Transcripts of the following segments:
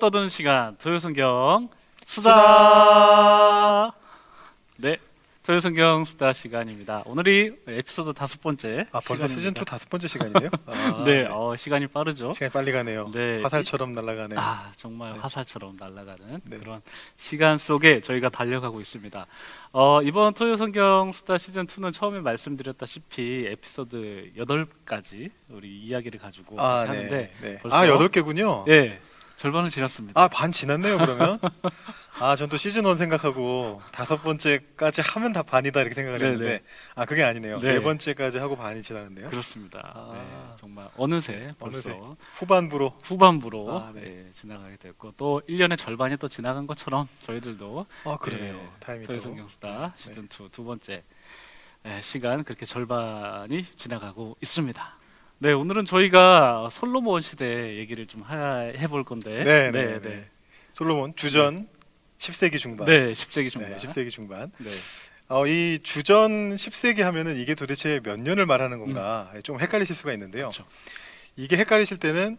떠드는 시간 토요성경 수다. 네, 토요성경 수다 시간입니다. 오늘이 에피소드 다섯 번째. 아 벌써. 시즌 2 다섯 번째 시간이네요. 아, 네, 어, 시간이 빠르죠. 시간이 빨리 가네요. 네. 화살처럼 날아가네요. 아 정말 네. 화살처럼 날아가는 네. 그런 시간 속에 저희가 달려가고 있습니다. 어, 이번 토요 성경 수다 시즌 2는 처음에 말씀드렸다시피 에피소드 8가지 우리 이야기를 가지고 아, 하는데 네. 네. 벌써- 아 여덟 개군요. 예 절반은 지났습니다. 아 반 지났네요 그러면. 아 전 또 시즌 1 생각하고 다섯 번째까지 하면 다 반이다 이렇게 생각을 네, 했는데 네. 아 그게 아니네요. 네. 네, 번째까지 하고 반이 지났네요. 그렇습니다. 아. 네, 정말 어느새 벌써 어느새. 후반부로 후반부로 아, 네. 예, 지나가게 됐고 또 1년의 절반이 또 지나간 것처럼 저희들도 아 그러네요. 예, 타임이 또. 성경 수다 네. 시즌 2 두 번째 예, 시간 그렇게 절반이 지나가고 있습니다. 네 오늘은 저희가 솔로몬 시대 얘기를 좀 해볼 건데 네, 네, 네, 네. 네. 솔로몬 주전 10세기 중반. 네, 10세기 중반. 네, 10세기 중반. 네. 어, 이 주전 10세기 하면은 이게 도대체 몇 년을 말하는 건가 좀 헷갈리실 수가 있는데요. 음. 그렇죠. 이게 헷갈리실 때는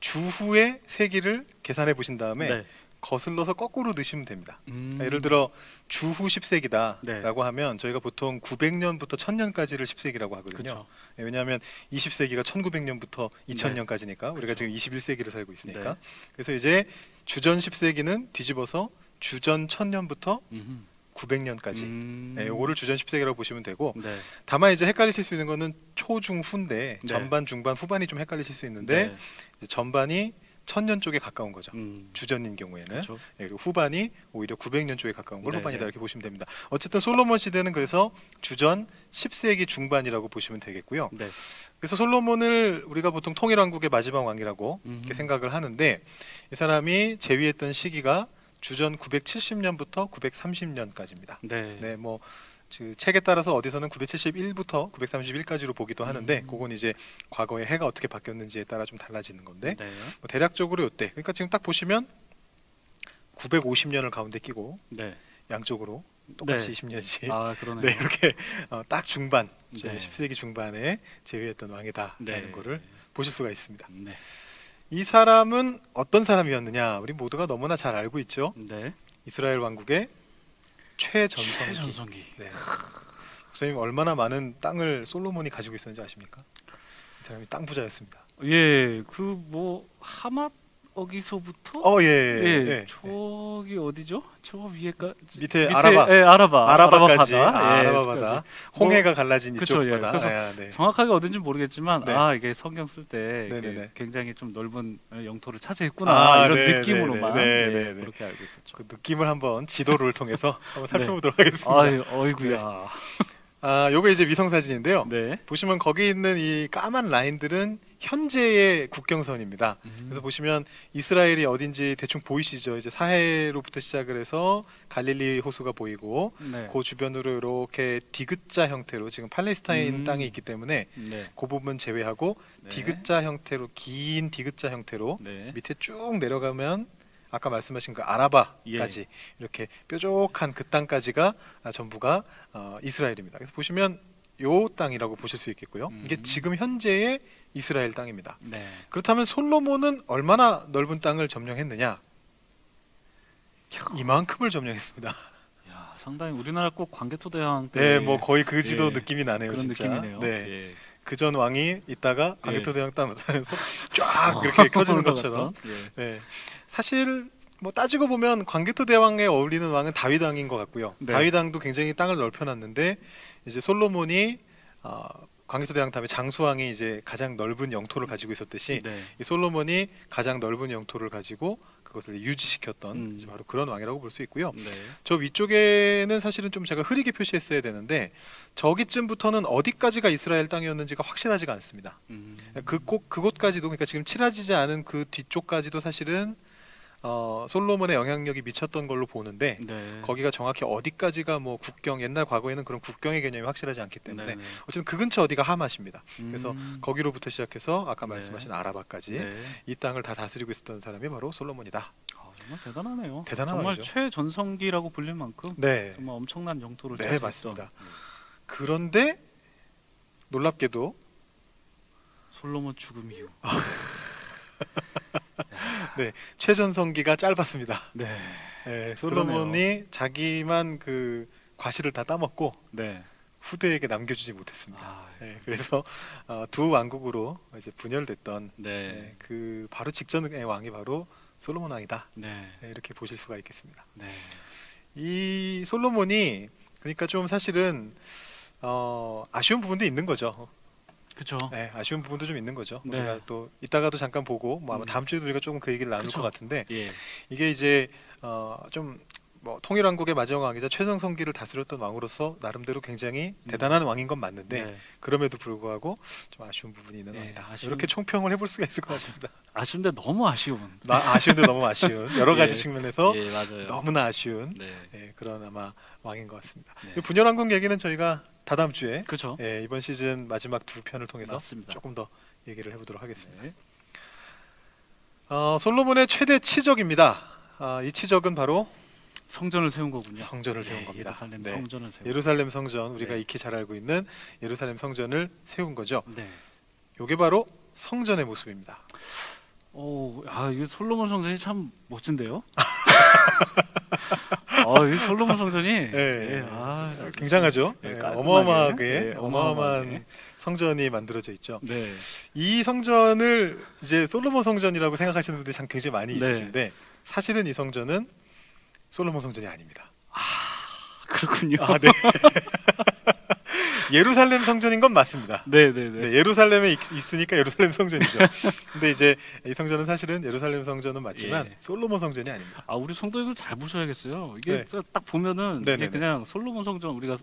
주후의 세기를 계산해 보신 다음에 네. 거슬러서 거꾸로 넣으시면 됩니다. 음, 예를 들어 주후 10세기다라고 네. 하면 저희가 보통 900년부터 1000년까지를 10세기라고 하거든요. 그렇죠. 예, 왜냐하면 20세기가 1900년부터 네. 2000년까지니까 우리가 그렇죠. 지금 21세기를 살고 있으니까. 네. 그래서 이제 주전 10세기는 뒤집어서 주전 1000년부터 음. 900년까지 음. 예, 요거를 주전 10세기라고 보시면 되고 네. 다만 이제 헷갈리실 수 있는 거는 초중후인데 네. 전반 중반 후반이 좀 헷갈리실 수 있는데 네. 전반이 1000년 쪽에 가까운 거죠. 음. 주전인 경우에는 그렇죠. 예, 그리고 후반이 오히려 900년 쪽에 가까운 걸 네, 후반이다 네. 이렇게 보시면 됩니다. 어쨌든 솔로몬 시대는 그래서 주전 10세기 중반이라고 보시면 되겠고요. 네. 그래서 솔로몬을 우리가 보통 통일왕국의 마지막 왕이라고 이렇게. 생각을 하는데 이 사람이 재위했던 시기가 주전 970년부터 930년까지입니다. 네. 네, 뭐 그 책에 따라서 어디서는 971부터 931까지로 보기도 하는데 음. 그건 이제 과거에 해가 어떻게 바뀌었는지에 따라 좀 달라지는 건데 네. 뭐 대략적으로 이때 그러니까 지금 딱 보시면 950년을 가운데 끼고 네. 양쪽으로 똑같이 네. 20년씩 아. 네 이렇게 어, 딱 중반 네. 10세기 중반에 제위했던 왕이다라는 네. 거를 보실 수가 있습니다. 네. 이 사람은 어떤 사람이었느냐 우리 모두가 너무나 잘 알고 있죠. 네. 이스라엘 왕국의 최전성기. 최전성기. 네. 목사님 얼마나 많은 땅을 솔로몬이 가지고 있었는지 아십니까? 이 사람이 땅 부자였습니다. 예, 그 뭐 하맛 어기서부터 어, 예, 예, 예, 예. 저기 어디죠? 저 위에가 밑에 아라바. 예, 아라바, 아라바까지, 바다, 아, 예, 아라바. 바다, 홍해가 갈라진 그쵸, 이쪽 예. 바다. 그래서 아, 네. 정확하게 어딘지 모르겠지만 네. 아 이게 성경 쓸 때. 굉장히 좀 넓은 영토를 차지했구나 아, 이런 네, 느낌으로만 네, 네, 예, 네, 네. 그렇게 알고 있었죠. 그 느낌을 한번 지도를 통해서 한번 살펴보도록 네. 하겠습니다. 아유, 어이구야. 아, 요거 이제 위성 사진인데요. 네. 보시면 거기 있는 이 까만 라인들은 현재의 국경선입니다. 음. 그래서 보시면 이스라엘이 어딘지 대충 보이시죠? 이제 사해로부터 시작을 해서 갈릴리 호수가 보이고 네. 그 주변으로 이렇게 디귿자 형태로 지금 팔레스타인 음. 땅이 있기 때문에 네. 그 부분 제외하고 네. 디귿자 형태로 긴 디귿자 형태로 네. 밑에 쭉 내려가면 아까 말씀하신 그 아라바까지 예. 이렇게 뾰족한 그 땅까지가 아, 전부가 어, 이스라엘입니다. 그래서 보시면 요 땅이라고 보실 수 있겠고요. 이게 음. 지금 현재의 이스라엘 땅입니다. 네. 그렇다면 솔로몬은 얼마나 넓은 땅을 점령했느냐? 이만큼을 점령했습니다. 야, 상당히 우리나라 꼭 광개토대왕 때 네, 뭐 거의 그 지도 예, 느낌이 나네요, 그런 진짜. 느낌이네요. 네, 예. 그전 왕이 있다가 예. 광개토대왕 땅 하면서 쫙 이렇게 켜지는 것처럼. 예. 네, 사실 뭐 따지고 보면 광개토 대왕에 어울리는 왕은 다윗 왕인 것 같고요. 네. 다윗 왕도 굉장히 땅을 넓혀놨는데 이제 솔로몬이 어, 광개토 대왕 다음에 장수 왕이 이제 가장 넓은 영토를 가지고 있었듯이 네. 이 솔로몬이 가장 넓은 영토를 가지고 그것을 유지시켰던 음. 바로 그런 왕이라고 볼 수 있고요. 네. 저 위쪽에는 사실은 좀 제가 흐리게 표시했어야 되는데 저기쯤부터는 어디까지가 이스라엘 땅이었는지가 확실하지가 않습니다. 음. 그곳 그곳까지도 그러니까 지금 칠하지지 않은 그 뒤쪽까지도 사실은 어, 솔로몬의 영향력이 미쳤던 걸로 보는데 네. 거기가 정확히 어디까지가 뭐 국경 옛날 과거에는 그런 국경의 개념이 확실하지 않기 때문에 네. 어쨌든 그 근처 어디가 하마십니다. 그래서 음. 거기로부터 시작해서 아까 네. 말씀하신 아라바까지 네. 이 땅을 다 다스리고 있었던 사람이 바로 솔로몬이다. 아, 정말 대단하네요. 대단한 정말 왕이죠. 최전성기라고 불릴 만큼 네, 정말 엄청난 영토를 네, 맞습니다. 그런데 놀랍게도 솔로몬 죽음 이후. 네, 최전성기가 짧았습니다. 네. 네, 솔로몬이 자기만 그 과실을 다 따먹고 네. 후대에게 남겨주지 못했습니다. 아, 네, 그래서 어, 두 왕국으로 이제 분열됐던 네. 네, 그 바로 직전의 왕이 바로 솔로몬 왕이다. 네. 네, 이렇게 보실 수가 있겠습니다. 네. 이 솔로몬이 그러니까 좀 사실은 어, 아쉬운 부분도 있는 거죠. 그렇죠. 네, 아쉬운 부분도 좀 있는 거죠. 네. 우리가 또 이따가도 잠깐 보고 뭐 아마 음. 다음 주에도 우리가 조금 그 얘기를 나눌 그쵸. 것 같은데 예. 이게 이제 어, 좀 뭐 통일왕국의 마지막 왕이자 최정성기를 다스렸던 왕으로서 나름대로 굉장히 음. 대단한 왕인 건 맞는데 네. 그럼에도 불구하고 좀 아쉬운 부분이 있는 네, 왕이다. 아쉬운- 이렇게 총평을 해볼 수가 있을 것 같습니다. 아쉬운데 너무 아쉬운. 나 아쉬운데 너무 아쉬운 여러 가지 예. 측면에서 예. 너무나 아쉬운 네. 예, 그런 아마 왕인 것 같습니다. 네. 이 분열왕국 얘기는 저희가 다다음 주에 그렇죠. 예, 이번 시즌 마지막 두 편을 통해서 맞습니다. 조금 더 얘기를 해보도록 하겠습니다. 네. 어, 솔로몬의 최대 치적입니다. 아, 이 치적은 바로 성전을 세운 거군요. 성전을 세운 네, 겁니다. 예루살렘 네. 성전을 세운. 예루살렘 성전 우리가 네. 익히 잘 알고 있는 예루살렘 성전을 세운 거죠. 네. 요게 바로 성전의 모습입니다. 오, 아, 이 솔로몬 성전이 참 멋진데요. 아, 이 솔로몬 성전이 예, 아, 네. 굉장하죠. 예, 예, 깔끔하게. 어마어마하게 예, 어마어마한. 성전이 만들어져 있죠. 네. 이 성전을 이제 솔로몬 성전이라고 생각하시는 분들이 참 굉장히 많이 네. 있으신데 사실은 이 성전은 솔로몬 성전이 아닙니다. 그렇군요. 아, 네. 예루살렘 성전인 건 맞습니다. 네, 네, 네. 네, 예루살렘에 있, 있으니까 예루살렘 성전이죠. 근데 이제 이 성전은 사실은 예루살렘 성전은 맞지만 예. 솔로몬 성전이 아닙니다. 아, 우리 성도님들 잘 보셔야겠어요. 이게 네. 딱 보면은. 이게 그냥 솔로몬 성전 우리가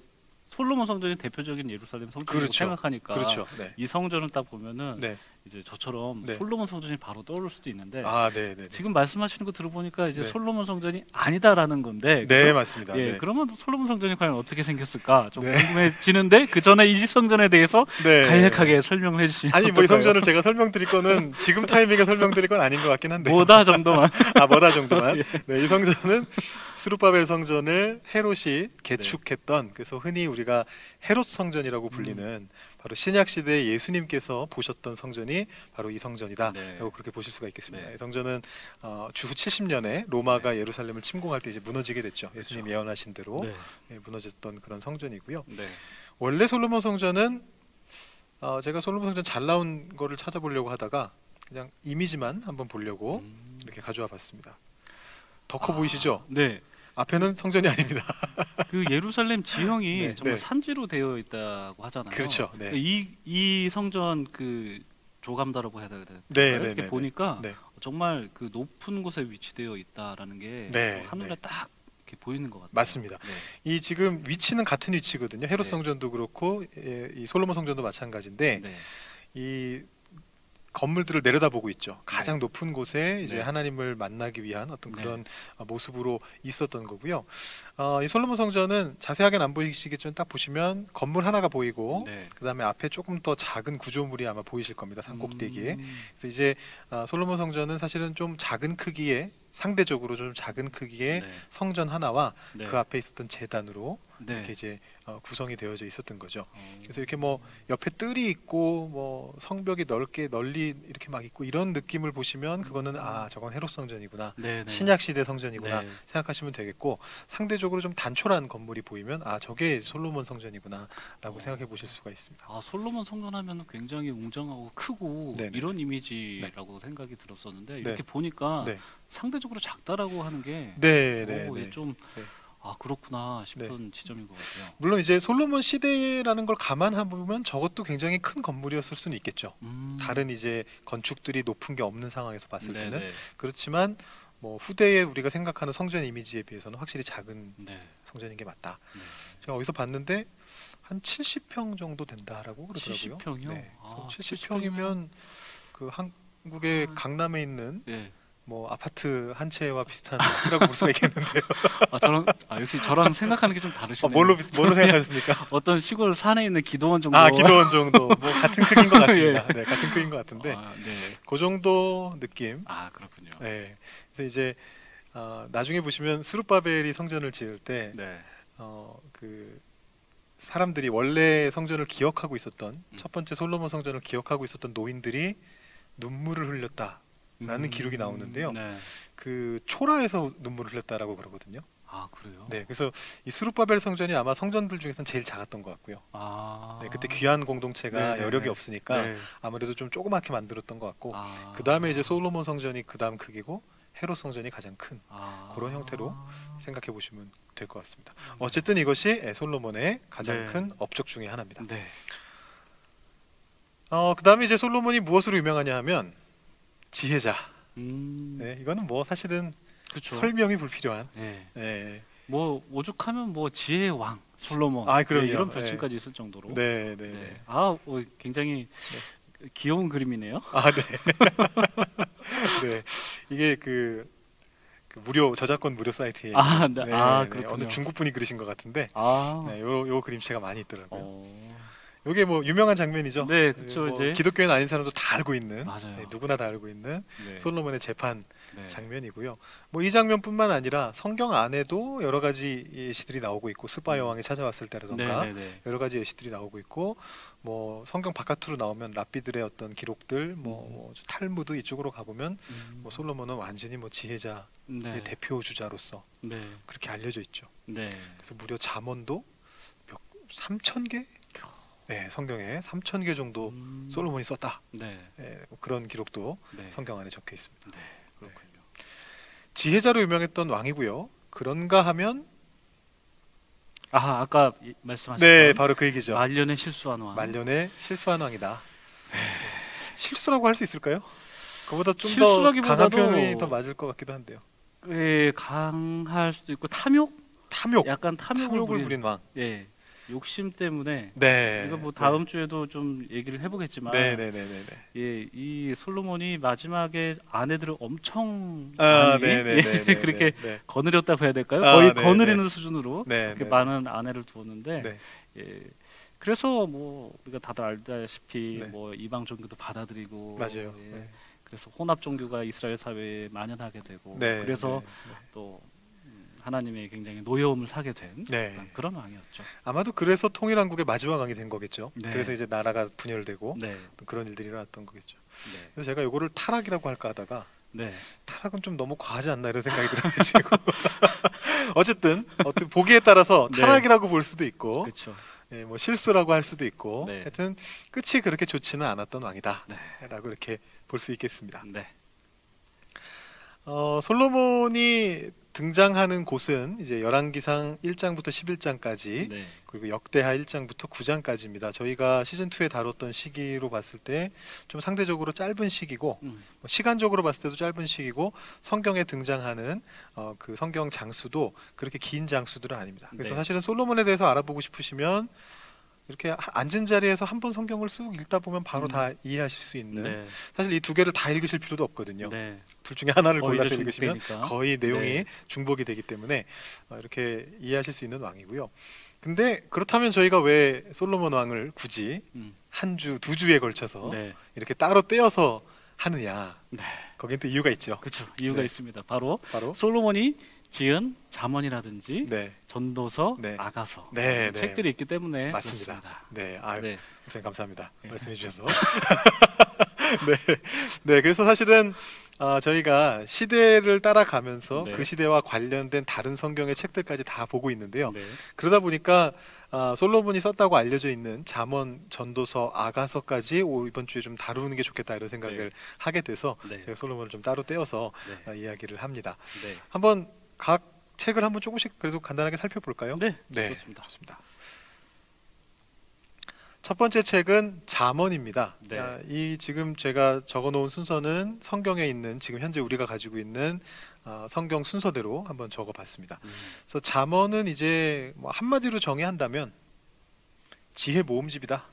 솔로몬 성전이 대표적인 예루살렘 성전이라고 그렇죠. 생각하니까 그렇죠. 네. 이 성전을 딱 보면은 네. 이제 저처럼 네. 솔로몬 성전이 바로 떠오를 수도 있는데 아, 네, 네. 네. 지금 말씀하시는 거 들어보니까 이제 네. 솔로몬 성전이 아니다라는 건데 네, 그죠? 맞습니다. 예, 네. 그러면 솔로몬 성전이 과연 어떻게 생겼을까 좀 네. 궁금해지는데 그 전에 이 성전에 대해서 네. 간략하게 설명을 해주시면 아니 뭐이 어떨까요? 성전을 제가 설명드릴 거는 지금 타이밍에 설명드릴 건 아닌 것 같긴 한데 뭐다 정도만 아 뭐다 정도만 예. 네, 이 성전은 수르바벨 성전을 헤롯이 개축했던 그래서 흔히 우리가 헤롯 성전이라고 불리는 바로 신약 시대 예수님께서 보셨던 성전이 바로 이 성전이다라고 네. 그렇게 보실 수가 있겠습니다. 네. 이 성전은 어, 주후 70년에 로마가 예루살렘을 침공할 때 이제 무너지게 됐죠. 예수님 이 예언하신 대로 네. 예, 무너졌던 그런 성전이고요. 네. 원래 솔로몬 성전은 어, 제가 솔로몬 성전 잘 나온 거를 찾아보려고 하다가 그냥 이미지만 한번 보려고 음. 이렇게 가져와 봤습니다. 더커 아, 보이시죠? 네. 앞에는 성전이 아닙니다. 그 예루살렘 지형이 네, 정말 네. 산지로 되어 있다고 하잖아요. 그렇죠. 네. 이, 이 성전 그 조감다라고 해야 되나? 네, 이렇게 네, 네, 보니까 네. 정말 그 높은 곳에 위치되어 있다라는 게 네, 하늘에 네. 딱 이렇게 보이는 것 같아요. 맞습니다. 네. 이 지금 위치는 같은 위치거든요. 헤롯 네. 성전도 그렇고 예, 이 솔로몬 성전도 마찬가지인데 네. 이 건물들을 내려다보고 있죠. 가장 높은 곳에 이제 네. 하나님을 만나기 위한 어떤 네. 그런 어, 모습으로 있었던 거고요. 어, 이 솔로몬 성전은 자세하게는 안 보이시겠지만 딱 보시면 건물 하나가 보이고 네. 그다음에 앞에 조금 더 작은 구조물이 아마 보이실 겁니다. 산 꼭대기에. 음, 그래서 이제 아, 솔로몬 성전은 사실은 좀 작은 크기의 상대적으로 좀 작은 크기의 네. 성전 하나와 네. 그 앞에 있었던 제단으로 네. 이렇게 이제 어, 구성이 되어져 있었던 거죠. 어, 그래서 이렇게 뭐 옆에 뜰이 있고 뭐 성벽이 넓게 널리 이렇게 막 있고 이런 느낌을 보시면 그거는 아 저건 헤롯 성전이구나 네, 네. 신약 시대 성전이구나 네. 생각하시면 되겠고 상대적으로 좀 단촐한 건물이 보이면 아 저게 솔로몬 성전이구나라고 어. 생각해 보실 수가 있습니다. 아 솔로몬 성전 하면 굉장히 웅장하고 크고 네네. 이런 이미지라고 생각이 들었었는데 네. 이렇게 보니까 네. 상대적으로 작다라고 하는 게 네, 네, 오, 네. 이게 좀 네. 아 그렇구나 싶은 지점인 것 같아요. 물론 이제 솔로몬 시대라는 걸 감안해 보면 저것도 굉장히 큰 건물이었을 수는 있겠죠. 음. 다른 이제 건축들이 높은 게 없는 상황에서 봤을 네, 때는 네. 그렇지만 뭐 후대에 우리가 생각하는 성전 이미지에 비해서는 확실히 작은 네. 성전인 게 맞다. 네. 제가 어디서 봤는데 한 70평 정도 된다라고 그러더라고요. 70평 이요? 네. 아, 70평이면 그 한국의 아. 강남에 있는 네. 뭐 아파트 한 채와 비슷한 크기라고 볼 수가 있겠는데요. 아 저랑 아 역시 저랑 생각하는 게좀 아, 다르시네요. 뭘로 뭘로 저는 생각하셨습니까? 어떤 시골 산에 있는 기도원 정도. 아 기도원 정도 뭐 같은 크기인 것 같습니다. 네, 같은 크기인 것 같은데 아, 네. 그 정도 느낌. 아 그렇군요. 네. 그래서 이제 어, 나중에 보시면 수르바벨이 성전을 지을 때 네. 어, 그 사람들이 원래 성전을 기억하고 있었던 음. 첫 번째 솔로몬 성전을 기억하고 있었던 노인들이 눈물을 흘렸다 라는 기록이 나오는데요. 네. 그 초라해서 눈물을 흘렸다라고 그러거든요. 아 그래요? 네, 그래서 이 수르바벨 성전이 아마 성전들 중에서는 제일 작았던 것 같고요. 아. 네, 그때 귀한 공동체가 네네네. 여력이 없으니까 네. 아무래도 좀 조그맣게 만들었던 것 같고 아. 그 다음에 이제 솔로몬 성전이 그 다음 크기고 헤롯 성전이 가장 큰 아. 그런 형태로 생각해 보시면 될 것 같습니다. 어쨌든 이것이 예, 솔로몬의 가장 네. 큰 업적 중의 하나입니다. 네. 어, 그 다음에 이제 솔로몬이 무엇으로 유명하냐 하면 지혜자. 음. 네, 이거는 뭐 사실은 그렇죠. 설명이 불필요한. 네. 네, 뭐 오죽하면 뭐 지혜의 왕 솔로몬 아, 그럼요. 네, 이런 네. 별칭까지 있을 정도로. 네, 네, 네. 네. 아, 어, 굉장히 귀여운 그림이네요. 아, 네. 네, 이게 그, 그 무료 저작권 무료 사이트에 아, 네. 네, 아, 네, 그렇군요. 어느 중국 분이 그리신 것 같은데, 아. 네, 요, 요 그림체가 많이 있더라고요. 어. 요게 뭐 유명한 장면이죠. 네, 그쵸, 뭐 이제. 기독교인 아닌 사람도 다 알고 있는, 맞아요. 네, 누구나 다 알고 있는 네. 솔로몬의 재판 네. 장면이고요. 뭐 이 장면뿐만 아니라 성경 안에도 여러 가지 예시들이 나오고 있고 스바 여왕이 찾아왔을 때라던가 네, 네, 네. 여러 가지 예시들이 나오고 있고 뭐 성경 바깥으로 나오면 랍비들의 어떤 기록들 뭐, 음. 뭐 탈무드 이쪽으로 가보면 음. 뭐 솔로몬은 완전히 뭐 지혜자의 네. 대표 주자로서 네. 그렇게 알려져 있죠. 네. 그래서 무려 잠언도 몇 3천 개? 네, 성경에 3천 개 정도 음. 솔로몬이 썼다. 네. 예, 뭐 그런 기록도 네. 성경 안에 적혀 있습니다. 네. 그렇군요. 지혜자로 유명했던 왕이고요. 그런가 하면 아, 아까 이- 말씀하셨던 네, 바로 그 얘기죠. 말년에 실수한 왕. 말년에 실수한 왕이다. 실수라고 할 수 있을까요? 그보다 좀 더 강한 표현이 더 맞을 것 같기도 한데요. 예, 강할 수도 있고 탐욕? 탐욕, 약간 탐욕을, 탐욕을 부린, 부린 왕. 예. 욕심 때문에 네. 이거 뭐 다음 주에도 좀 얘기를 해보겠지만 네, 네, 네, 네, 네. 예, 이 솔로몬이 마지막에 아내들을 엄청 아, 많이 네, 네, 예, 그렇게 네, 거느렸다고 해야 될까요? 아, 거의 네, 거느리는 수준으로 네, 그렇게 네. 많은 아내를 두었는데 네. 예, 그래서 뭐 우리가 다들 알다시피 네. 뭐 이방 종교도 받아들이고 맞아요. 예, 네. 그래서 혼합 종교가 이스라엘 사회에 만연하게 되고 네, 그래서 네, 또 음, 하나님의 굉장히 노여움을 사게 된 네. 그런 왕이었죠. 아마도 그래서 통일한국의 마지막 왕이 된 거겠죠. 네. 그래서 이제 나라가 분열되고 네, 그런 일들이 일어났던 거겠죠. 네, 그래서 제가 이거를 타락이라고 할까 하다가 네, 타락은 좀 너무 과하지 않나 이런 생각이 들어가지고 어쨌든 어떤 보기에 따라서 네. 타락이라고 볼 수도 있고 그렇죠. 예, 뭐 실수라고 할 수도 있고 네. 하여튼 끝이 그렇게 좋지는 않았던 왕이다라고 네, 이렇게 볼 수 있겠습니다. 네, 어, 솔로몬이 등장하는 곳은 이제 열왕기상 1장부터 11장까지 네, 그리고 역대하 1장부터 9장까지입니다. 저희가 시즌 2에 다뤘던 시기로 봤을 때 좀 상대적으로 짧은 시기고 음, 뭐 시간적으로 봤을 때도 짧은 시기고 성경에 등장하는 어, 그 성경 장수도 그렇게 긴 장수들은 아닙니다. 그래서 네. 사실은 솔로몬에 대해서 알아보고 싶으시면 이렇게 하- 앉은 자리에서 한 번 성경을 쑥 읽다 보면 바로 음. 다 이해하실 수 있는 네, 사실 이 두 개를 다 읽으실 필요도 없거든요. 네, 둘 중에 하나를 거의 골라서 읽으시면 중복되니까. 거의 내용이 네. 중복이 되기 때문에 어, 이렇게 이해하실 수 있는 왕이고요. 근데 그렇다면 저희가 왜 솔로몬 왕을 굳이 음, 한 주, 두 주에 걸쳐서 네, 이렇게 따로 떼어서 하느냐? 네. 거긴 또 이유가 있죠. 그렇죠. 이유가 네. 있습니다. 바로 바로 솔로몬이 지은 잠언이라든지 네, 전도서, 네. 아가서 네, 네. 책들이 있기 때문에 맞습니다. 그렇습니다. 네, 아유, 네, 목사님 감사합니다. 네. 말씀해 주셔서. 네, 네, 그래서 사실은 아, 저희가 시대를 따라가면서 네. 그 시대와 관련된 다른 성경의 책들까지 다 보고 있는데요. 네, 그러다 보니까 아, 솔로몬이 썼다고 알려져 있는 잠언, 전도서, 아가서까지 오, 이번 주에 좀 다루는 게 좋겠다 이런 생각을 네. 하게 돼서 네. 제가 솔로몬을 좀 따로 떼어서 네, 아, 이야기를 합니다. 네, 한번 각 책을 한번 조금씩 그래도 간단하게 살펴볼까요? 네, 네, 좋습니다. 좋습니다. 첫 번째 책은 잠언입니다. 네. 아, 이 지금 제가 적어놓은 순서는 성경에 있는 지금 현재 우리가 가지고 있는 아, 성경 순서대로 한번 적어봤습니다. 음, 그래서 잠언은 이제 뭐 한마디로 정의한다면 지혜 모음집이다.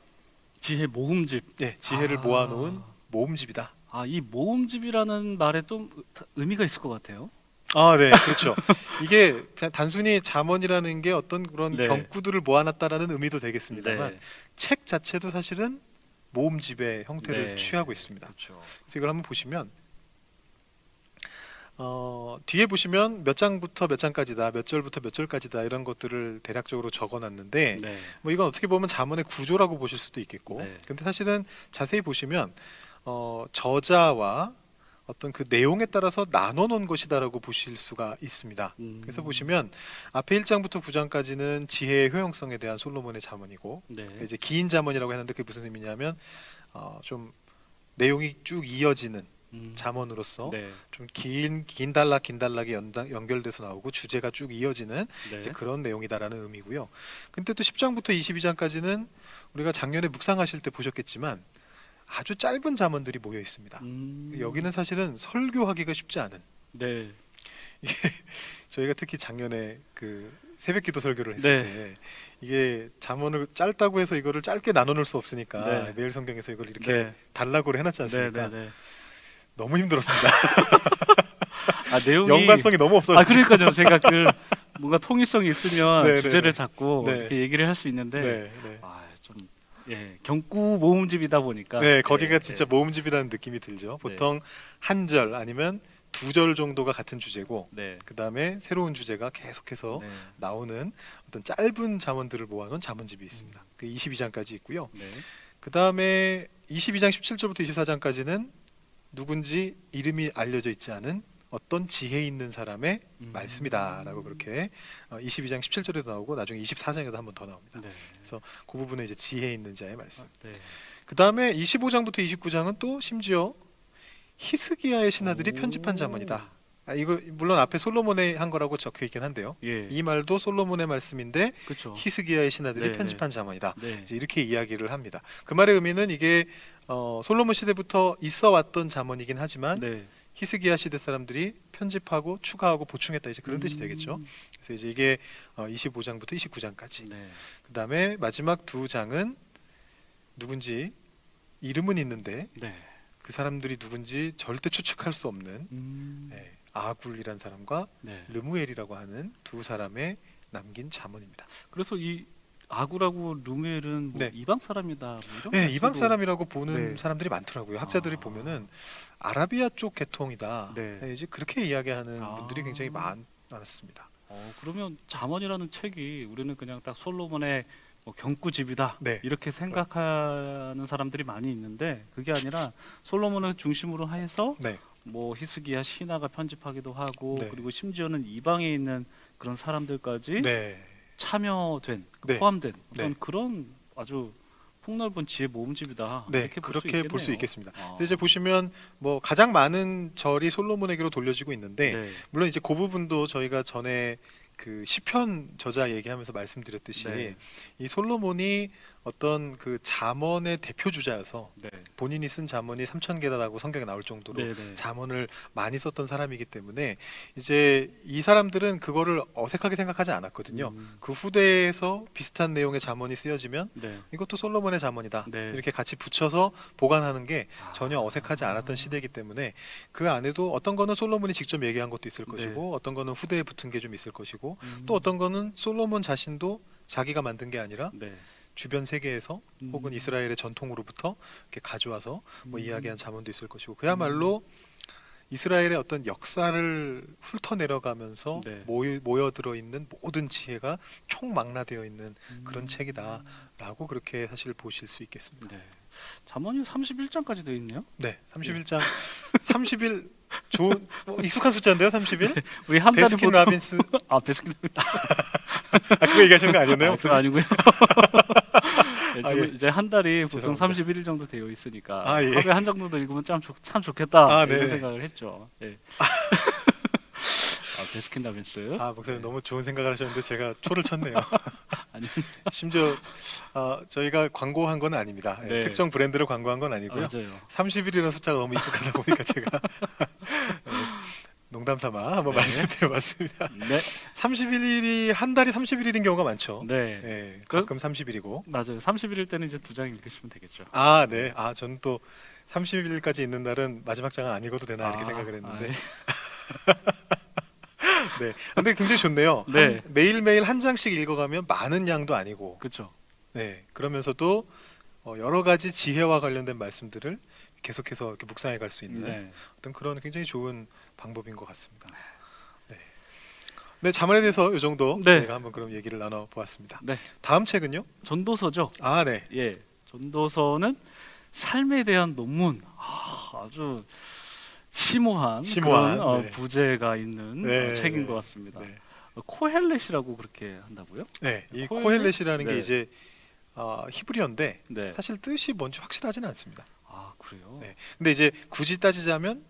지혜 모음집. 예, 지혜를 아. 모아놓은 모음집이다. 아, 이 모음집이라는 말에 좀 의미가 있을 것 같아요. 아, 네, 그렇죠. 이게 자- 단순히 잠언이라는 게 어떤 그런 네. 경구들을 모아놨다라는 의미도 되겠습니다만 네, 책 자체도 사실은 모음 집의 형태를 네. 취하고 있습니다. 그렇죠. 그래서 이걸 한번 보시면 어, 뒤에 보시면 몇 장부터 몇 장까지다, 몇 절부터 몇 절까지다 이런 것들을 대략적으로 적어놨는데 네, 뭐 이건 어떻게 보면 자문의 구조라고 보실 수도 있겠고, 네. 근데 사실은 자세히 보시면 어, 저자와 어떤 그 내용에 따라서 나눠 놓은 것이다라고 보실 수가 있습니다. 음. 그래서 보시면 앞에 1장부터 9장까지는 지혜의 효용성에 대한 솔로몬의 자문이고 네. 이제 긴 자문이라고 했는데 그게 무슨 의미냐면 어, 좀 내용이 쭉 이어지는 음. 자문으로서 네. 좀긴 긴 단락 긴 단락이 연결돼서 나오고 주제가 쭉 이어지는 네. 이제 그런 내용이다라는 의미고요. 근데 또 10장부터 22장까지는 우리가 작년에 묵상하실 때 보셨겠지만 아주 짧은 자문들이 모여 있습니다. 음. 여기는 사실은 설교하기가 쉽지 않은 네. 저희가 특히 작년에 그 새벽기도 설교를 했을 네. 때 이게 자문을 짧다고 해서 이거를 짧게 나눠놓을 수 없으니까 네. 매일 성경에서 이걸 이렇게 네. 단락으로 해놨지 네, 않습니까? 네, 네. 너무 힘들었습니다. 아 내용이 연관성이 너무 없어서 아 그러니까요. 제가 그 뭔가 통일성이 있으면 주제를 네. 잡고 네. 이렇게 얘기를 할 수 있는데 네, 네. 예, 경구 모음집이다 보니까 네, 거기가 예, 진짜 예. 모음집이라는 느낌이 들죠. 보통 한절 아니면 두 절 정도가 같은 주제고 네. 그 다음에 새로운 주제가 계속해서 네. 나오는 어떤 짧은 자문들을 모아놓은 자문집이 있습니다. 그 22장까지 있고요. 네. 그 다음에 22장 17절부터 24장까지는 누군지 이름이 알려져 있지 않은 어떤 지혜 있는 사람의 음. 말씀이다라고 그렇게 어, 22장 17절에도 나오고 나중에 24장에도 한 번 더 나옵니다. 네. 그 부분은 이제 지혜 있는 자의 말씀. 네. 그 다음에 25장부터 29장은 또 심지어 히스기야의 신하들이 오. 편집한 자문이다. 아, 이거 물론 앞에 솔로몬의 한 거라고 적혀 있긴 한데요. 예. 이 말도 솔로몬의 말씀인데 그렇죠. 히스기야의 신하들이 네, 편집한 자문이다. 네. 이렇게 이야기를 합니다. 그 말의 의미는 이게 어, 솔로몬 시대부터 있어 왔던 자문이긴 하지만 네. 히스기야 시대 사람들이 편집하고 추가하고 보충했다 이제 그런 뜻이 음. 되겠죠. 그래서 이제 이게 어, 25장부터 29장까지. 네. 그다음에 마지막 두 장은 누군지 이름은 있는데 네. 그 사람들이 누군지 절대 추측할 수 없는 음. 네, 아굴이라는 사람과 네. 르무엘이라고 하는 두 사람의 남긴 자문입니다. 그래서 이 아구라고 루멜은 뭐 네. 이방 사람이다 뭐 네, 이방 사람이라고 보는 네. 사람들이 많더라고요. 학자들이 아. 보면은 아라비아 쪽 계통이다. 네. 네, 이제 그렇게 이야기하는 아. 분들이 굉장히 많, 많았습니다. 어, 그러면 잠언이라는 책이 우리는 그냥 딱 솔로몬의 뭐 경구집이다 네. 이렇게 생각하는 사람들이 많이 있는데 그게 아니라 솔로몬을 중심으로 해서 네, 뭐 히스기야 신하가 편집하기도 하고 네. 그리고 심지어는 이방에 있는 그런 사람들까지 네, 참여된 네. 포함된 어떤 네. 그런 아주 폭넓은 지혜 모음집이다 네, 그렇게 볼 수. 있겠습니다. 아. 이제 보시면 뭐 가장 많은 절이 솔로몬에게로 돌려지고 있는데 네. 물론 이제 그 부분도 저희가 전에 그 시편 저자 얘기하면서 말씀드렸듯이 네. 이 솔로몬이 어떤 그 잠언의 대표 주자여서 네. 본인이 쓴 잠언이 3천 개다라고 성경에 나올 정도로 네, 네. 잠언을 많이 썼던 사람이기 때문에 이제 이 사람들은 그거를 어색하게 생각하지 않았거든요. 음, 그 후대에서 비슷한 내용의 잠언이 쓰여지면 네. 이것도 솔로몬의 잠언이다. 네. 이렇게 같이 붙여서 보관하는 게 아. 전혀 어색하지 않았던 시대이기 때문에 그 안에도 어떤 거는 솔로몬이 직접 얘기한 것도 있을 네. 것이고 어떤 거는 후대에 붙은 게 좀 있을 것이고 음. 또 어떤 거는 솔로몬 자신도 자기가 만든 게 아니라 네. 주변 세계에서 음. 혹은 이스라엘의 전통으로부터 이렇게 가져와서 뭐 음. 이야기한 자문도 있을 것이고 그야말로 이스라엘의 어떤 역사를 훑어내려가면서 네. 모여, 모여들어 있는 모든 지혜가 총망라되어 있는 그런 음. 책이다라고 그렇게 사실 보실 수 있겠습니다. 네. 잠언이 31장까지 되어 있네요. 네, 31장 30일 좋은 뭐 익숙한 숫자인데요, 30일. 우리 한 베스킨 라빈스 아 베스킨 아 그거 얘기하시는 거 아니었나요? 아, 그거 아니고요. 네, 아, 지금 예. 이제 한 달이 보통 죄송합니다. 31일 정도 되어 있으니까 아, 예. 하루에 한 정도도 읽으면 참, 좋, 참 좋겠다 아, 이런 네네. 생각을 했죠. 예. 아, 베스킨 라빈스. 아 목사님 너무 좋은 생각을 하셨는데 제가 초를 쳤네요. 아니, 심지어 아, 저희가 광고한 건 아닙니다. 예, 네. 특정 브랜드를 광고한 건 아, 아니고요. 맞아요. 30일이라는 숫자가 너무 익숙하다 보니까 제가 예, 농담 삼아 한번 네. 말씀드려봤습니다. 네, 31일이 한 달이 31일인 경우가 많죠. 네, 예, 그- 가끔 30일이고. 맞아요. 31일 때는 이제 두 장 읽으시면 되겠죠. 아, 네. 아, 저는 또 30일까지 있는 날은 마지막 장은 안 읽어도 되나 이렇게 아, 생각을 했는데. 아, 예. 네. 근데 굉장히 좋네요. 네. 한- 매일매일 한 장씩 읽어가면 많은 양도 아니고. 그렇죠. 네. 그러면서도 어, 여러 가지 지혜와 관련된 말씀들을 계속해서 이렇게 묵상해 갈 수 있는 네, 어떤 그런 굉장히 좋은 방법인 것 같습니다. 네. 네, 자문에 대해서 이 정도 네. 저희가 한번 그럼 얘기를 나눠 보았습니다. 네. 다음 책은요? 전도서죠. 아, 네. 예, 전도서는 삶에 대한 논문. 아, 아주 심오한, 심오한, 그런 어, 네. 부제가 있는 네, 어, 책인 네. 것 같습니다. 네. 어, 코헬렛이라고 그렇게 한다고요? 네, 이 코헬렛? 코헬렛이라는 게 네. 이제 어, 히브리어인데 네. 사실 뜻이 뭔지 확실하지는 않습니다. 아 그래요. 네. 근데 이제 굳이 따지자면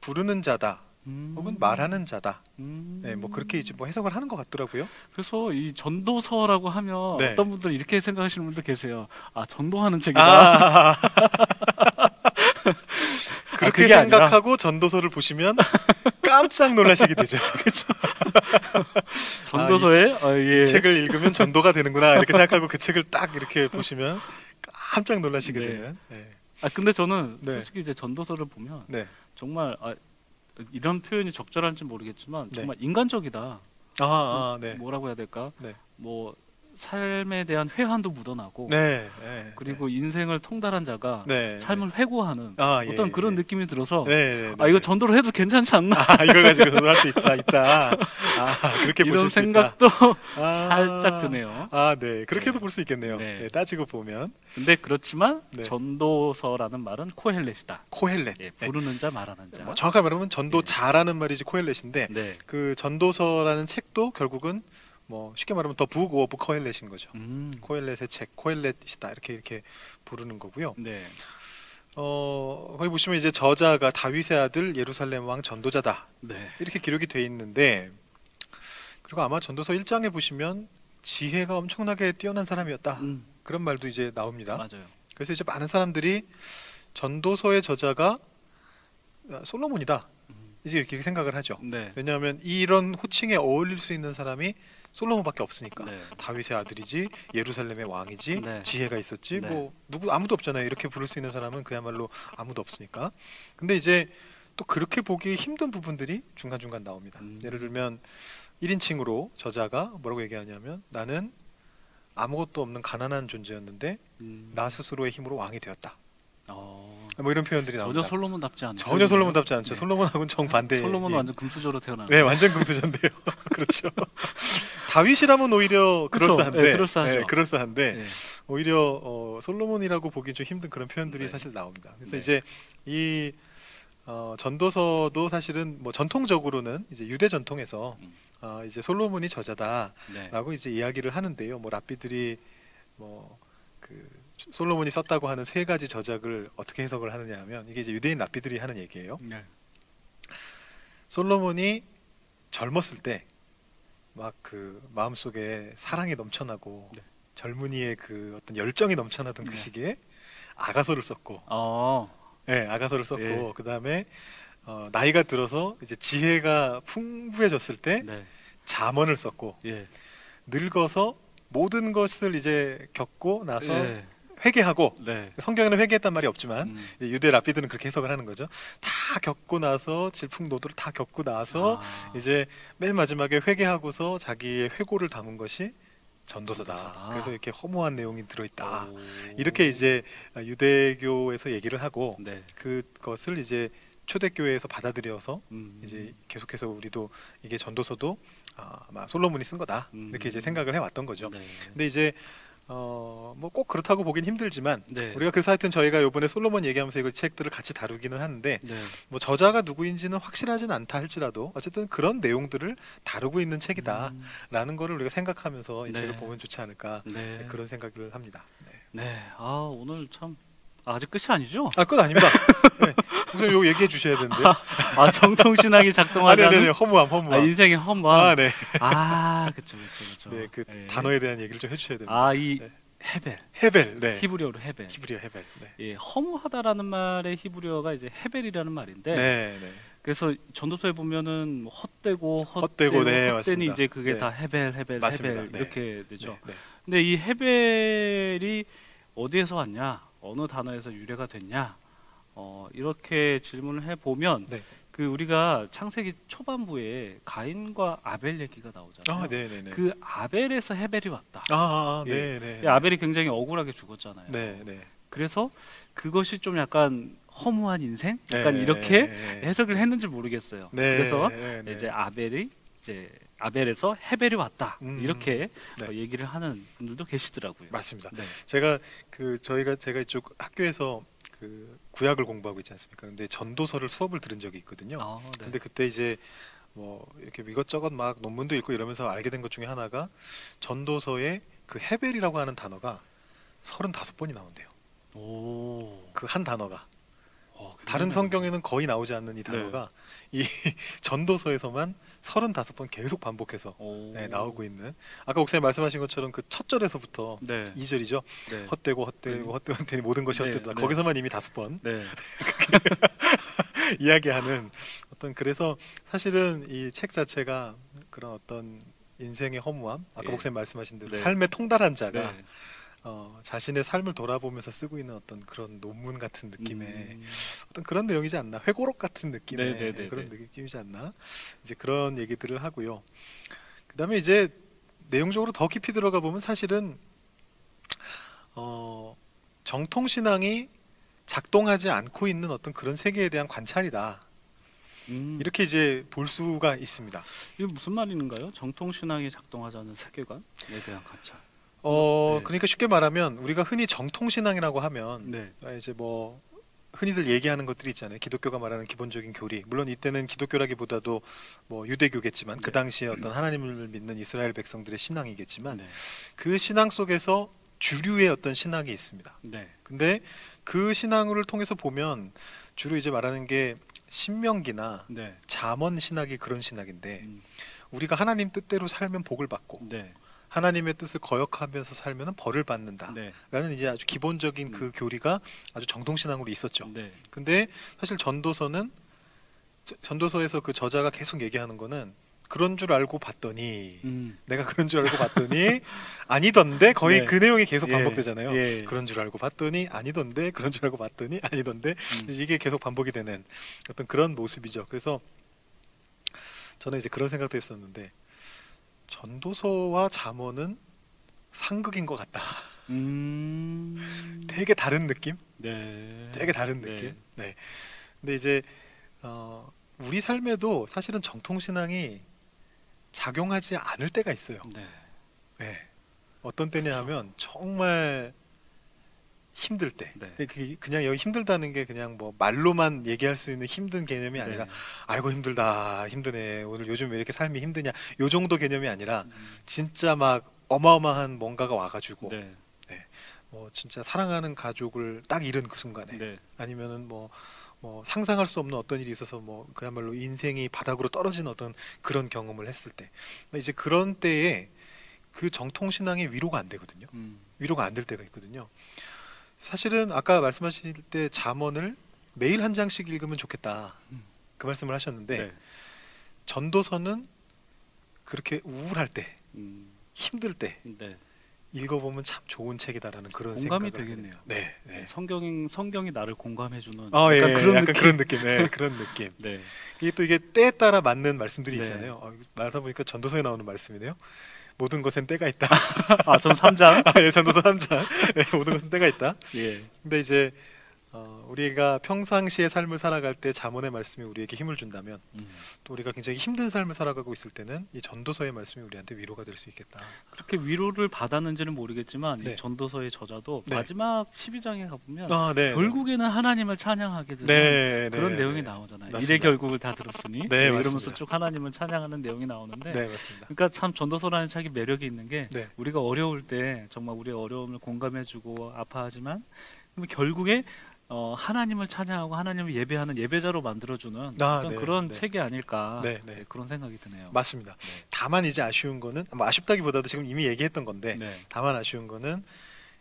부르는 자다 음. 혹은 말하는 자다. 음. 네, 뭐 그렇게 이제 뭐 해석을 하는 것 같더라고요. 그래서 이 전도서라고 하면 네. 어떤 분들 이렇게 생각하시는 분도 계세요. 아 전도하는 책이다. 아, 그렇게 아니라? 생각하고 전도서를 보시면 깜짝 놀라시게 되죠. 전도서에 어, 예. 이 책을 읽으면 전도가 되는구나 이렇게 생각하고 그 책을 딱 이렇게 보시면 깜짝 놀라시게 네. 되는. 네. 아 근데 저는 네. 솔직히 이제 전도서를 보면 네. 정말 아, 이런 표현이 적절한지 모르겠지만 네. 정말 인간적이다. 아, 아, 네. 뭐라고 해야 될까? 네. 뭐 삶에 대한 회한도 묻어나고 네. 네. 그리고 인생을 통달한 자가 네. 삶을 회고하는 아, 예, 어떤 그런 예. 느낌이 들어서 네, 네, 네. 아 이거 전도로 해도 괜찮지 않나 아, 이걸 가지고 전도할 수 있다, 있다. 아, 그렇게 이런 생각도. 아, 살짝 드네요. 아, 네. 그렇게도 네. 볼수 있겠네요. 네. 네, 따지고 보면 근데 그렇지만 네. 전도서라는 말은 코헬렛이다. 코헬렛. 예, 네. 부르는 자 말하는 자. 뭐 정확하게 말하면 전도 네. 자라는 말이지 코헬렛인데 네. 그 전도서라는 책도 결국은 뭐 쉽게 말하면 the book of 코헬렛인 거죠. 음. 코헬렛의 책, 코헬렛이다 이렇게 이렇게 부르는 거고요. 네. 어 거기 보시면 이제 저자가 다윗의 아들 예루살렘 왕 전도자다 네. 이렇게 기록이 돼 있는데 그리고 아마 전도서 1장에 보시면 지혜가 엄청나게 뛰어난 사람이었다 음, 그런 말도 이제 나옵니다. 맞아요. 그래서 이제 많은 사람들이 전도서의 저자가 아, 솔로몬이다 음. 이제 이렇게 생각을 하죠. 네. 왜냐하면 이런 호칭에 어울릴 수 있는 사람이 솔로몬밖에 없으니까 네. 다윗의 아들이지 예루살렘의 왕이지 네. 지혜가 있었지 네. 뭐 누구 아무도 없잖아요 이렇게 부를 수 있는 사람은 그야말로 아무도 없으니까 근데 이제 또 그렇게 보기 힘든 부분들이 중간중간 나옵니다 음. 예를 들면 1인칭으로 저자가 뭐라고 얘기하냐면 나는 아무것도 없는 가난한 존재였는데 음. 나 스스로의 힘으로 왕이 되었다 어, 뭐 이런 표현들이 전혀 나옵니다 솔로몬답지 않은. 전혀 솔로몬답지 않죠 네. 솔로몬하고는 정반대 솔로몬은 완전 금수저로 태어난. 네, 완전 금수저인데요. 그렇죠. 다윗이라면 오히려 그쵸. 그럴싸한데, 네, 그럴싸하죠. 네, 그럴싸한데 네. 오히려 어, 솔로몬이라고 보기 좀 힘든 그런 표현들이 네. 사실 나옵니다. 그래서 네. 이제 이 어, 전도서도 사실은 뭐 전통적으로는 이제 유대 전통에서 음. 어, 이제 솔로몬이 저자다라고 네. 이제 이야기를 하는데요. 뭐 랍비들이 뭐그 솔로몬이 썼다고 하는 세 가지 저작을 어떻게 해석을 하느냐 하면 이게 이제 유대인 랍비들이 하는 얘기예요. 네. 솔로몬이 젊었을 때 막 그 마음속에 사랑이 넘쳐나고 네. 젊은이의 그 어떤 열정이 넘쳐나던 그 네. 시기에 아가서를 썼고 어. 네, 아가서를 썼고 예. 그다음에 어, 나이가 들어서 이제 지혜가 풍부해졌을 때 네. 잠언을 썼고 예. 늙어서 모든 것을 이제 겪고 나서 예. 회개하고 네. 성경에는 회개했단 말이 없지만 음. 유대 랍비들은 그렇게 해석을 하는 거죠. 다 겪고 나서 질풍노도를 다 겪고 나서 아. 이제 맨 마지막에 회개하고서 자기의 회고를 담은 것이 전도서다. 전도서다. 그래서 이렇게 허무한 내용이 들어있다. 오. 이렇게 이제 유대교에서 얘기를 하고 네. 그것을 이제 초대교회에서 받아들여서 음. 이제 계속해서 우리도 이게 전도서도 아, 아마 솔로몬이 쓴 거다 음. 이렇게 이제 생각을 해왔던 거죠. 네. 근데 이제 어, 뭐 꼭 그렇다고 보긴 힘들지만 네. 우리가 그래서 하여튼 저희가 이번에 솔로몬 얘기하면서 이걸 책들을 같이 다루기는 하는데 네. 뭐 저자가 누구인지는 확실하진 않다 할지라도 어쨌든 그런 내용들을 다루고 있는 책이다라는 음. 거를 우리가 생각하면서 이 네. 책을 보면 좋지 않을까 네. 그런 생각을 합니다. 네. 네. 아 오늘 참 아, 아직 끝이 아니죠? 아, 끝 아닙니다. 네. 이거 얘기해 주셔야 되는데. 아 정통 신학이 아, 작동하지 네, 네, 네. 않은 허무함, 아, 허무함. 인생의 허무함. 아, 네. 아, 그쵸, 그쵸, 그쵸. 네, 그 예. 단어에 대한 얘기를 좀 해주셔야 됩니다. 아, 이 네. הבל. הבל, 네. 히브리어로 הבל. 히브리어 הבל. 네. 예, 허무하다라는 말의 히브리어가 이제 הבל이라는 말인데 네, 네. 그래서 전도서에 보면은 뭐 헛되고 헛되고 헛되고, 네, 헛되니 맞습니다. 이제 그게 네. 다 הבל הבל 맞습니다. הבל 네. 이렇게 되죠. 네, 네. 근데 이 헤벨이 어디에서 왔냐? 어느 단어에서 유래가 됐냐? 어, 이렇게 질문을 해 보면 네. 그 우리가 창세기 초반부에 가인과 아벨 얘기가 나오잖아요. 아. 그 아벨에서 헤벨이 왔다. 아, 아, 예. 네, 네. 이 아벨이 굉장히 억울하게 죽었잖아요. 네, 네. 그래서 그것이 좀 약간 허무한 인생? 약간 네, 이렇게 네, 해석을 했는지 모르겠어요. 네, 그래서. 이제 아벨이 이제 아벨에서 헤벨이 왔다 음, 이렇게 네. 어, 얘기를 하는 분들도 계시더라고요. 맞습니다. 네. 제가 그 저희가 제가 이쪽 학교에서 그 구약을 공부하고 있지 않습니까? 근데 전도서를 수업을 들은 적이 있거든요. 아, 네. 근데 그때 이제 뭐 이렇게 이것저것 막 논문도 읽고 이러면서 알게 된 것 중에 하나가 전도서에 그 헤벨이라고 하는 단어가 35번이 나온대요. 오. 그한 단어가 어, 다른 성경에는 거의 나오지 않는 네. 이 단어가 이 전도서에서만 35번 계속 반복해서 오. 네, 나오고 있는 아까 목사님 말씀하신 것처럼 그 첫 절에서부터 네. 2절이죠. 네. 헛되고 헛되고 헛되고 헛되니 모든 것이 네, 헛되다. 네. 거기서만 이미 다섯 번 네. 이야기하는 어떤 그래서 사실은 이 책 자체가 그런 어떤 인생의 허무함 아까 예. 목사님 말씀하신 대로 네. 삶의 통달한 자가 네. 어, 자신의 삶을 돌아보면서 쓰고 있는 어떤 그런 논문 같은 느낌의 음. 어떤 그런 내용이지 않나 회고록 같은 느낌의 네, 네, 네, 그런 네. 느낌이지 않나 이제 그런 얘기들을 하고요. 그다음에 이제 내용적으로 더 깊이 들어가 보면 사실은 어, 정통 신앙이 작동하지 않고 있는 어떤 그런 세계에 대한 관찰이다 음. 이렇게 이제 볼 수가 있습니다. 이게 무슨 말인가요? 정통 신앙이 작동하자는 세계관에 대한 관찰. 어 네. 그러니까 쉽게 말하면 우리가 흔히 정통 신앙이라고 하면 네. 아, 이제 뭐 흔히들 얘기하는 것들이 있잖아요. 기독교가 말하는 기본적인 교리. 물론 이때는 기독교라기보다도 뭐 유대교겠지만 그 네. 당시에 어떤 하나님을 믿는 이스라엘 백성들의 신앙이겠지만 네. 그 신앙 속에서 주류의 어떤 신앙이 있습니다. 네. 근데 그 신앙을 통해서 보면 주로 이제 말하는 게 신명기나 네. 잠언 신학이 그런 신학인데 음. 우리가 하나님 뜻대로 살면 복을 받고 네. 하나님의 뜻을 거역하면서 살면 벌을 받는다. 네. 라는 이제 아주 기본적인 음. 그 교리가 아주 정통신앙으로 있었죠. 네. 근데 사실 전도서는 저- 전도서에서 그 저자가 계속 얘기하는 거는 그런 줄 알고 봤더니 음. 내가 그런 줄 알고 봤더니 아니던데 거의 네. 그 내용이 계속 예, 반복되잖아요. 예. 그런 줄 알고 봤더니 아니던데 그런 줄 알고 봤더니 아니던데 음. 이게 계속 반복이 되는 어떤 그런 모습이죠. 그래서 저는 이제 그런 생각도 했었는데 전도서와 잠언은 상극인 것 같다. 음. 되게 다른 느낌? 네. 되게 다른 네. 느낌. 네. 근데 이제 어, 우리 삶에도 사실은 정통 신앙이 작용하지 않을 때가 있어요. 네. 네. 어떤 때냐 하면 정말 힘들 때. 네. 그 그냥 여기 힘들다는 게 그냥 뭐 말로만 얘기할 수 있는 힘든 개념이 아니라 네. 아이고 힘들다 힘드네 오늘 요즘 왜 이렇게 삶이 힘드냐 요 정도 개념이 아니라 음. 진짜 막 어마어마한 뭔가가 와가지고 네. 뭐 진짜 사랑하는 가족을 딱 잃은 그 순간에 네. 아니면은 뭐, 뭐 상상할 수 없는 어떤 일이 있어서 뭐 그야말로 인생이 바닥으로 떨어진 어떤 그런 경험을 했을 때 이제 그런 때에 그 정통 신앙의 위로가 안 되거든요. 음. 위로가 안 될 때가 있거든요. 사실은 아까 말씀하실 때 잠언을 매일 한 장씩 읽으면 좋겠다. 음. 그 말씀을 하셨는데 네. 전도서는 그렇게 우울할 때, 음. 힘들 때 네. 읽어보면 참 좋은 책이다라는 그런 공감이 되겠네요. 네, 네. 네. 성경이 성경이 나를 공감해 주는 아, 예, 약간 예, 그런 약간 느낌. 그런 느낌, 네, 그런 느낌. 네. 이게 또 이게 때에 따라 맞는 말씀들이 네. 있잖아요. 어, 말하다 보니까 전도서에 나오는 말씀이네요. 모든 것엔 때가 있다. 아, 전 3장. 아, 예, 전도서 3장. 네, 모든 것은 때가 있다. 예. 근데 이제 어, 우리가 평상시의 삶을 살아갈 때 자문의 말씀이 우리에게 힘을 준다면 음. 또 우리가 굉장히 힘든 삶을 살아가고 있을 때는 이 전도서의 말씀이 우리한테 위로가 될 수 있겠다. 그렇게 위로를 받았는지는 모르겠지만 네. 이 전도서의 저자도 네. 마지막 12장에 가보면 아, 네. 결국에는 하나님을 찬양하게 되는 네, 네, 그런 네, 내용이 네. 나오잖아요. 맞습니다. 일의 결국을 다 들었으니 네, 네, 이러면서 맞습니다. 쭉 하나님을 찬양하는 내용이 나오는데 네, 맞습니다. 그러니까 참 전도서라는 책이 매력이 있는 게 네. 우리가 어려울 때 정말 우리의 어려움을 공감해주고 아파하지만 결국에 어, 하나님을 찬양하고 하나님을 예배하는 예배자로 만들어주는 아, 네, 그런 네. 책이 아닐까 네, 네. 네, 그런 생각이 드네요. 맞습니다. 네. 다만 이제 아쉬운 거는 뭐 아쉽다기보다도 지금 이미 얘기했던 건데 네. 다만 아쉬운 거는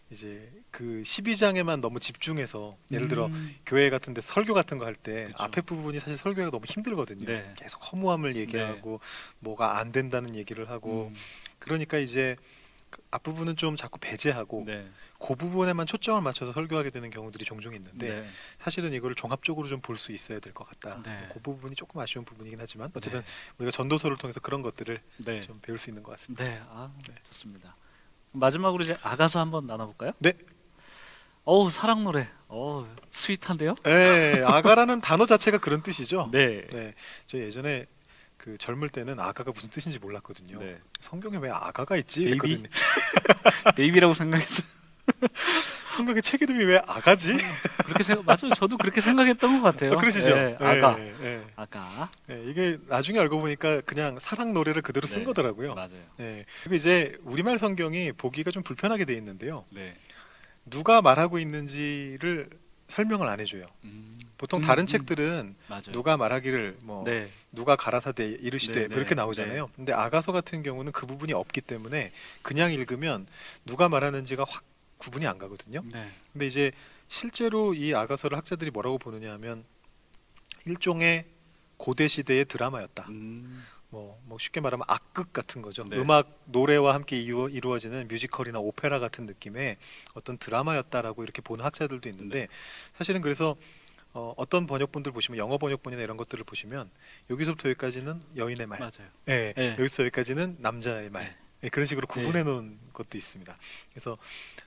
이제 그 12장에만 너무 집중해서 예를 들어 음, 교회 같은 데 설교 같은 거 할 때. 앞에 부분이 사실 설교가 너무 힘들거든요. 네. 계속 허무함을 얘기하고 뭐가 안 된다는 얘기를 하고 음, 그러니까 이제 그 앞부분은 좀 자꾸 배제하고 네. 그 부분에만 초점을 맞춰서 설교하게 되는 경우들이 종종 있는데 네. 사실은 이거를 종합적으로 좀 볼 수 있어야 될 것 같다. 네. 그 부분이 조금 아쉬운 부분이긴 하지만 어쨌든 우리가 전도서를 통해서 그런 것들을 네. 좀 배울 수 있는 것 같습니다. 네, 아, 네. 좋습니다. 마지막으로 이제 아가서 한번 나눠볼까요? 네. 어우 사랑 노래, 어우 sweet한데요? 네, 아가라는 단어 자체가 그런 뜻이죠. 네, 네, 저 예전에 그 젊을 때는 아가가 무슨 뜻인지 몰랐거든요. 네. 성경에 왜 아가가 있지? baby? baby라고 생각했어요. 성경의 책 이름이 왜 아가지? 그렇게 생각 맞아요. 저도 그렇게 생각했던 것 같아요. 어, 그러시죠? 예, 예, 아가 예, 예. 아가 예, 이게 나중에 알고 보니까 그냥 사랑 노래를 그대로 쓴 네. 거더라고요. 맞아요. 예. 그리고 이제 우리말 성경이 보기가 좀 불편하게 돼 있는데요. 네. 누가 말하고 있는지를 설명을 안 해줘요. 음, 보통 음, 다른 음. 책들은 맞아요. 누가 말하기를 뭐 네. 누가 가라사대 이르시되 네, 네, 이렇게 나오잖아요. 근데 아가서 같은 경우는 그 부분이 없기 때문에 그냥 읽으면 누가 말하는지가 확 구분이 안 가거든요. 네. 근데 이제 실제로 이 아가서를 학자들이 뭐라고 보느냐 하면 일종의 고대 시대의 드라마였다. 음, 뭐, 뭐 쉽게 말하면 악극 같은 거죠. 네. 음악 노래와 함께 이루, 이루어지는 뮤지컬이나 오페라 같은 느낌의 어떤 드라마였다라고 이렇게 보는 학자들도 있는데 사실은 그래서 어, 어떤 번역본들 보시면 영어 번역본이나 이런 것들을 보시면 여기서부터 여기까지는 여인의 말, 맞아요. 예, 네. 여기서 여기까지는 남자의 말 네. 예, 그런 식으로 구분해 놓은 것도 있습니다. 그래서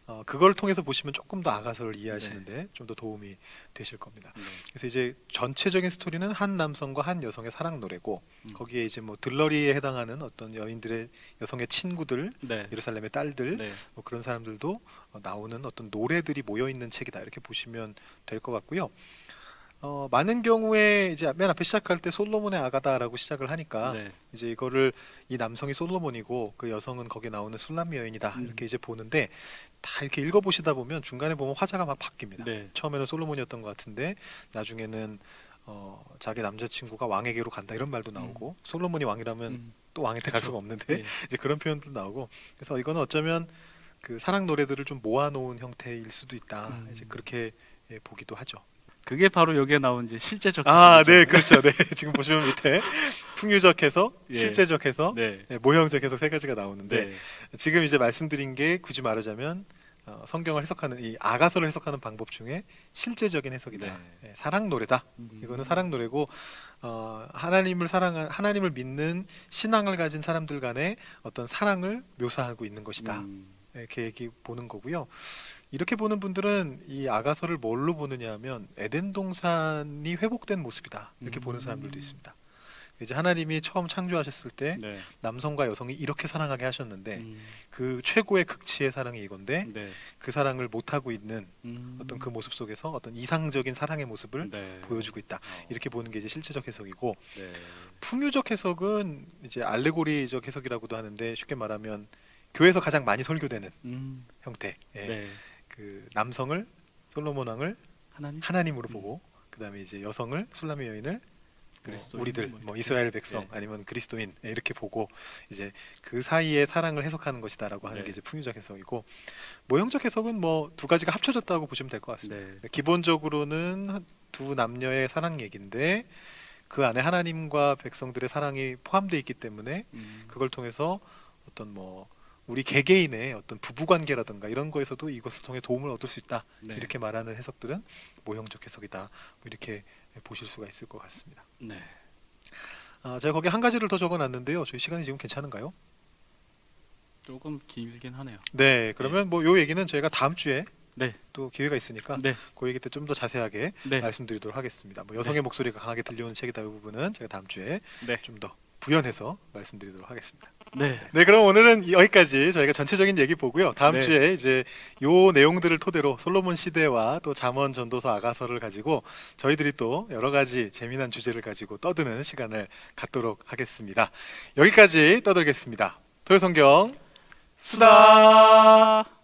어, 그걸 통해서 보시면 조금 더 아가서를 이해하시는데 좀더 도움이 되실 겁니다. 네. 그래서 이제 전체적인 스토리는 한 남성과 한 여성의 사랑 노래고 음. 거기에 이제 뭐 들러리에 해당하는 어떤 여인들의 여성의 친구들 네. 예루살렘의 딸들 네. 뭐 그런 사람들도 어, 나오는 어떤 노래들이 모여 있는 책이다 이렇게 보시면 될 것 같고요. 어, 많은 경우에 이제 맨 앞에 시작할 때 솔로몬의 아가다라고 시작을 하니까 네. 이제 이거를 이 남성이 솔로몬이고 그 여성은 거기 나오는 술람미 여인이다 음. 이렇게 이제 보는데 다 이렇게 읽어보시다 보면 중간에 보면 화자가 막 바뀝니다. 네. 처음에는 솔로몬이었던 것 같은데 나중에는 어, 자기 남자친구가 왕에게로 간다 이런 말도 나오고 솔로몬이 왕이라면 음, 또 왕한테 갈. 수가 없는데 네. 이제 그런 표현도 나오고 그래서 이거는 어쩌면 그 사랑 노래들을 좀 모아놓은 형태일 수도 있다 음. 이제 그렇게 예, 보기도 하죠. 그게 바로 여기에 나온 이제 실제적 아. 네, 그렇죠. 네, 지금 보시면 밑에 풍유적해서 예. 실제적해서 네. 네, 모형적해서 세 가지가 나오는데 네. 지금 이제 말씀드린 게 굳이 말하자면 어, 성경을 해석하는 이 아가서를 해석하는 방법 중에 실제적인 해석이다. 네. 예, 사랑 노래다. 음. 이거는 사랑 노래고 어, 하나님을 사랑한 하나님을 믿는 신앙을 가진 사람들 간의 어떤 사랑을 묘사하고 있는 것이다. 음, 이렇게 얘기 보는 거고요. 이렇게 보는 분들은 이 아가서를 뭘로 보느냐 하면 에덴 동산이 회복된 모습이다. 이렇게 음. 보는 사람들도 있습니다. 이제 하나님이 처음 창조하셨을 때 네. 남성과 여성이 이렇게 사랑하게 하셨는데 음, 그 최고의 극치의 사랑이 이건데 네. 그 사랑을 못 하고 있는 음, 어떤 그 모습 속에서 어떤 이상적인 사랑의 모습을 네. 보여주고 있다. 어, 이렇게 보는 게 이제 실제적 해석이고 네. 풍유적 해석은 이제 알레고리적 해석이라고도 하는데 쉽게 말하면 교회에서 가장 많이 설교되는 음, 형태. 예. 네. 그 남성을 솔로몬 왕을 하나님 하나님으로 음. 보고 그다음에 이제 여성을 술람의 여인을 뭐 그리스도인, 우리들 뭐 뭐. 이스라엘 백성 네. 아니면 그리스도인 예, 이렇게 보고 이제 그 사이의 사랑을 해석하는 것이다라고 하는 네. 게 이제 풍유적 해석이고 모형적 해석은 뭐 두 가지가 합쳐졌다고 보시면 될 것 같습니다. 네. 기본적으로는 한- 두 남녀의 사랑 얘기인데 그 안에 하나님과 백성들의 사랑이 포함되어 있기 때문에 음, 그걸 통해서 어떤 뭐 우리 개개인의 어떤 부부 관계라든가 이런 거에서도 이것을 통해 도움을 얻을 수 있다 네. 이렇게 말하는 해석들은 모형적 해석이다 뭐 이렇게 보실 수가 있을 것 같습니다. 네. 아, 제가 거기 한 가지를 더 적어놨는데요. 저희 시간이 지금 괜찮은가요? 조금 길긴 하네요. 네, 그러면 뭐요 얘기는 저희가 다음 주에 네. 또 기회가 있으니까 네. 그 얘기 때 좀 더 자세하게 네. 말씀드리도록 하겠습니다. 뭐 여성의 목소리가 강하게 들려오는 책이다 이 부분은 제가 다음 주에 네. 좀더 부연해서 말씀드리도록 하겠습니다. 네. 네, 그럼 오늘은 여기까지 저희가 전체적인 얘기 보고요. 다음 네. 주에 이제 요 내용들을 토대로 솔로몬 시대와 또 잠언 전도서 아가서를 가지고 저희들이 또 여러 가지 재미난 주제를 가지고 떠드는 시간을 갖도록 하겠습니다. 여기까지 떠들겠습니다. 도요성경 수다. 수다.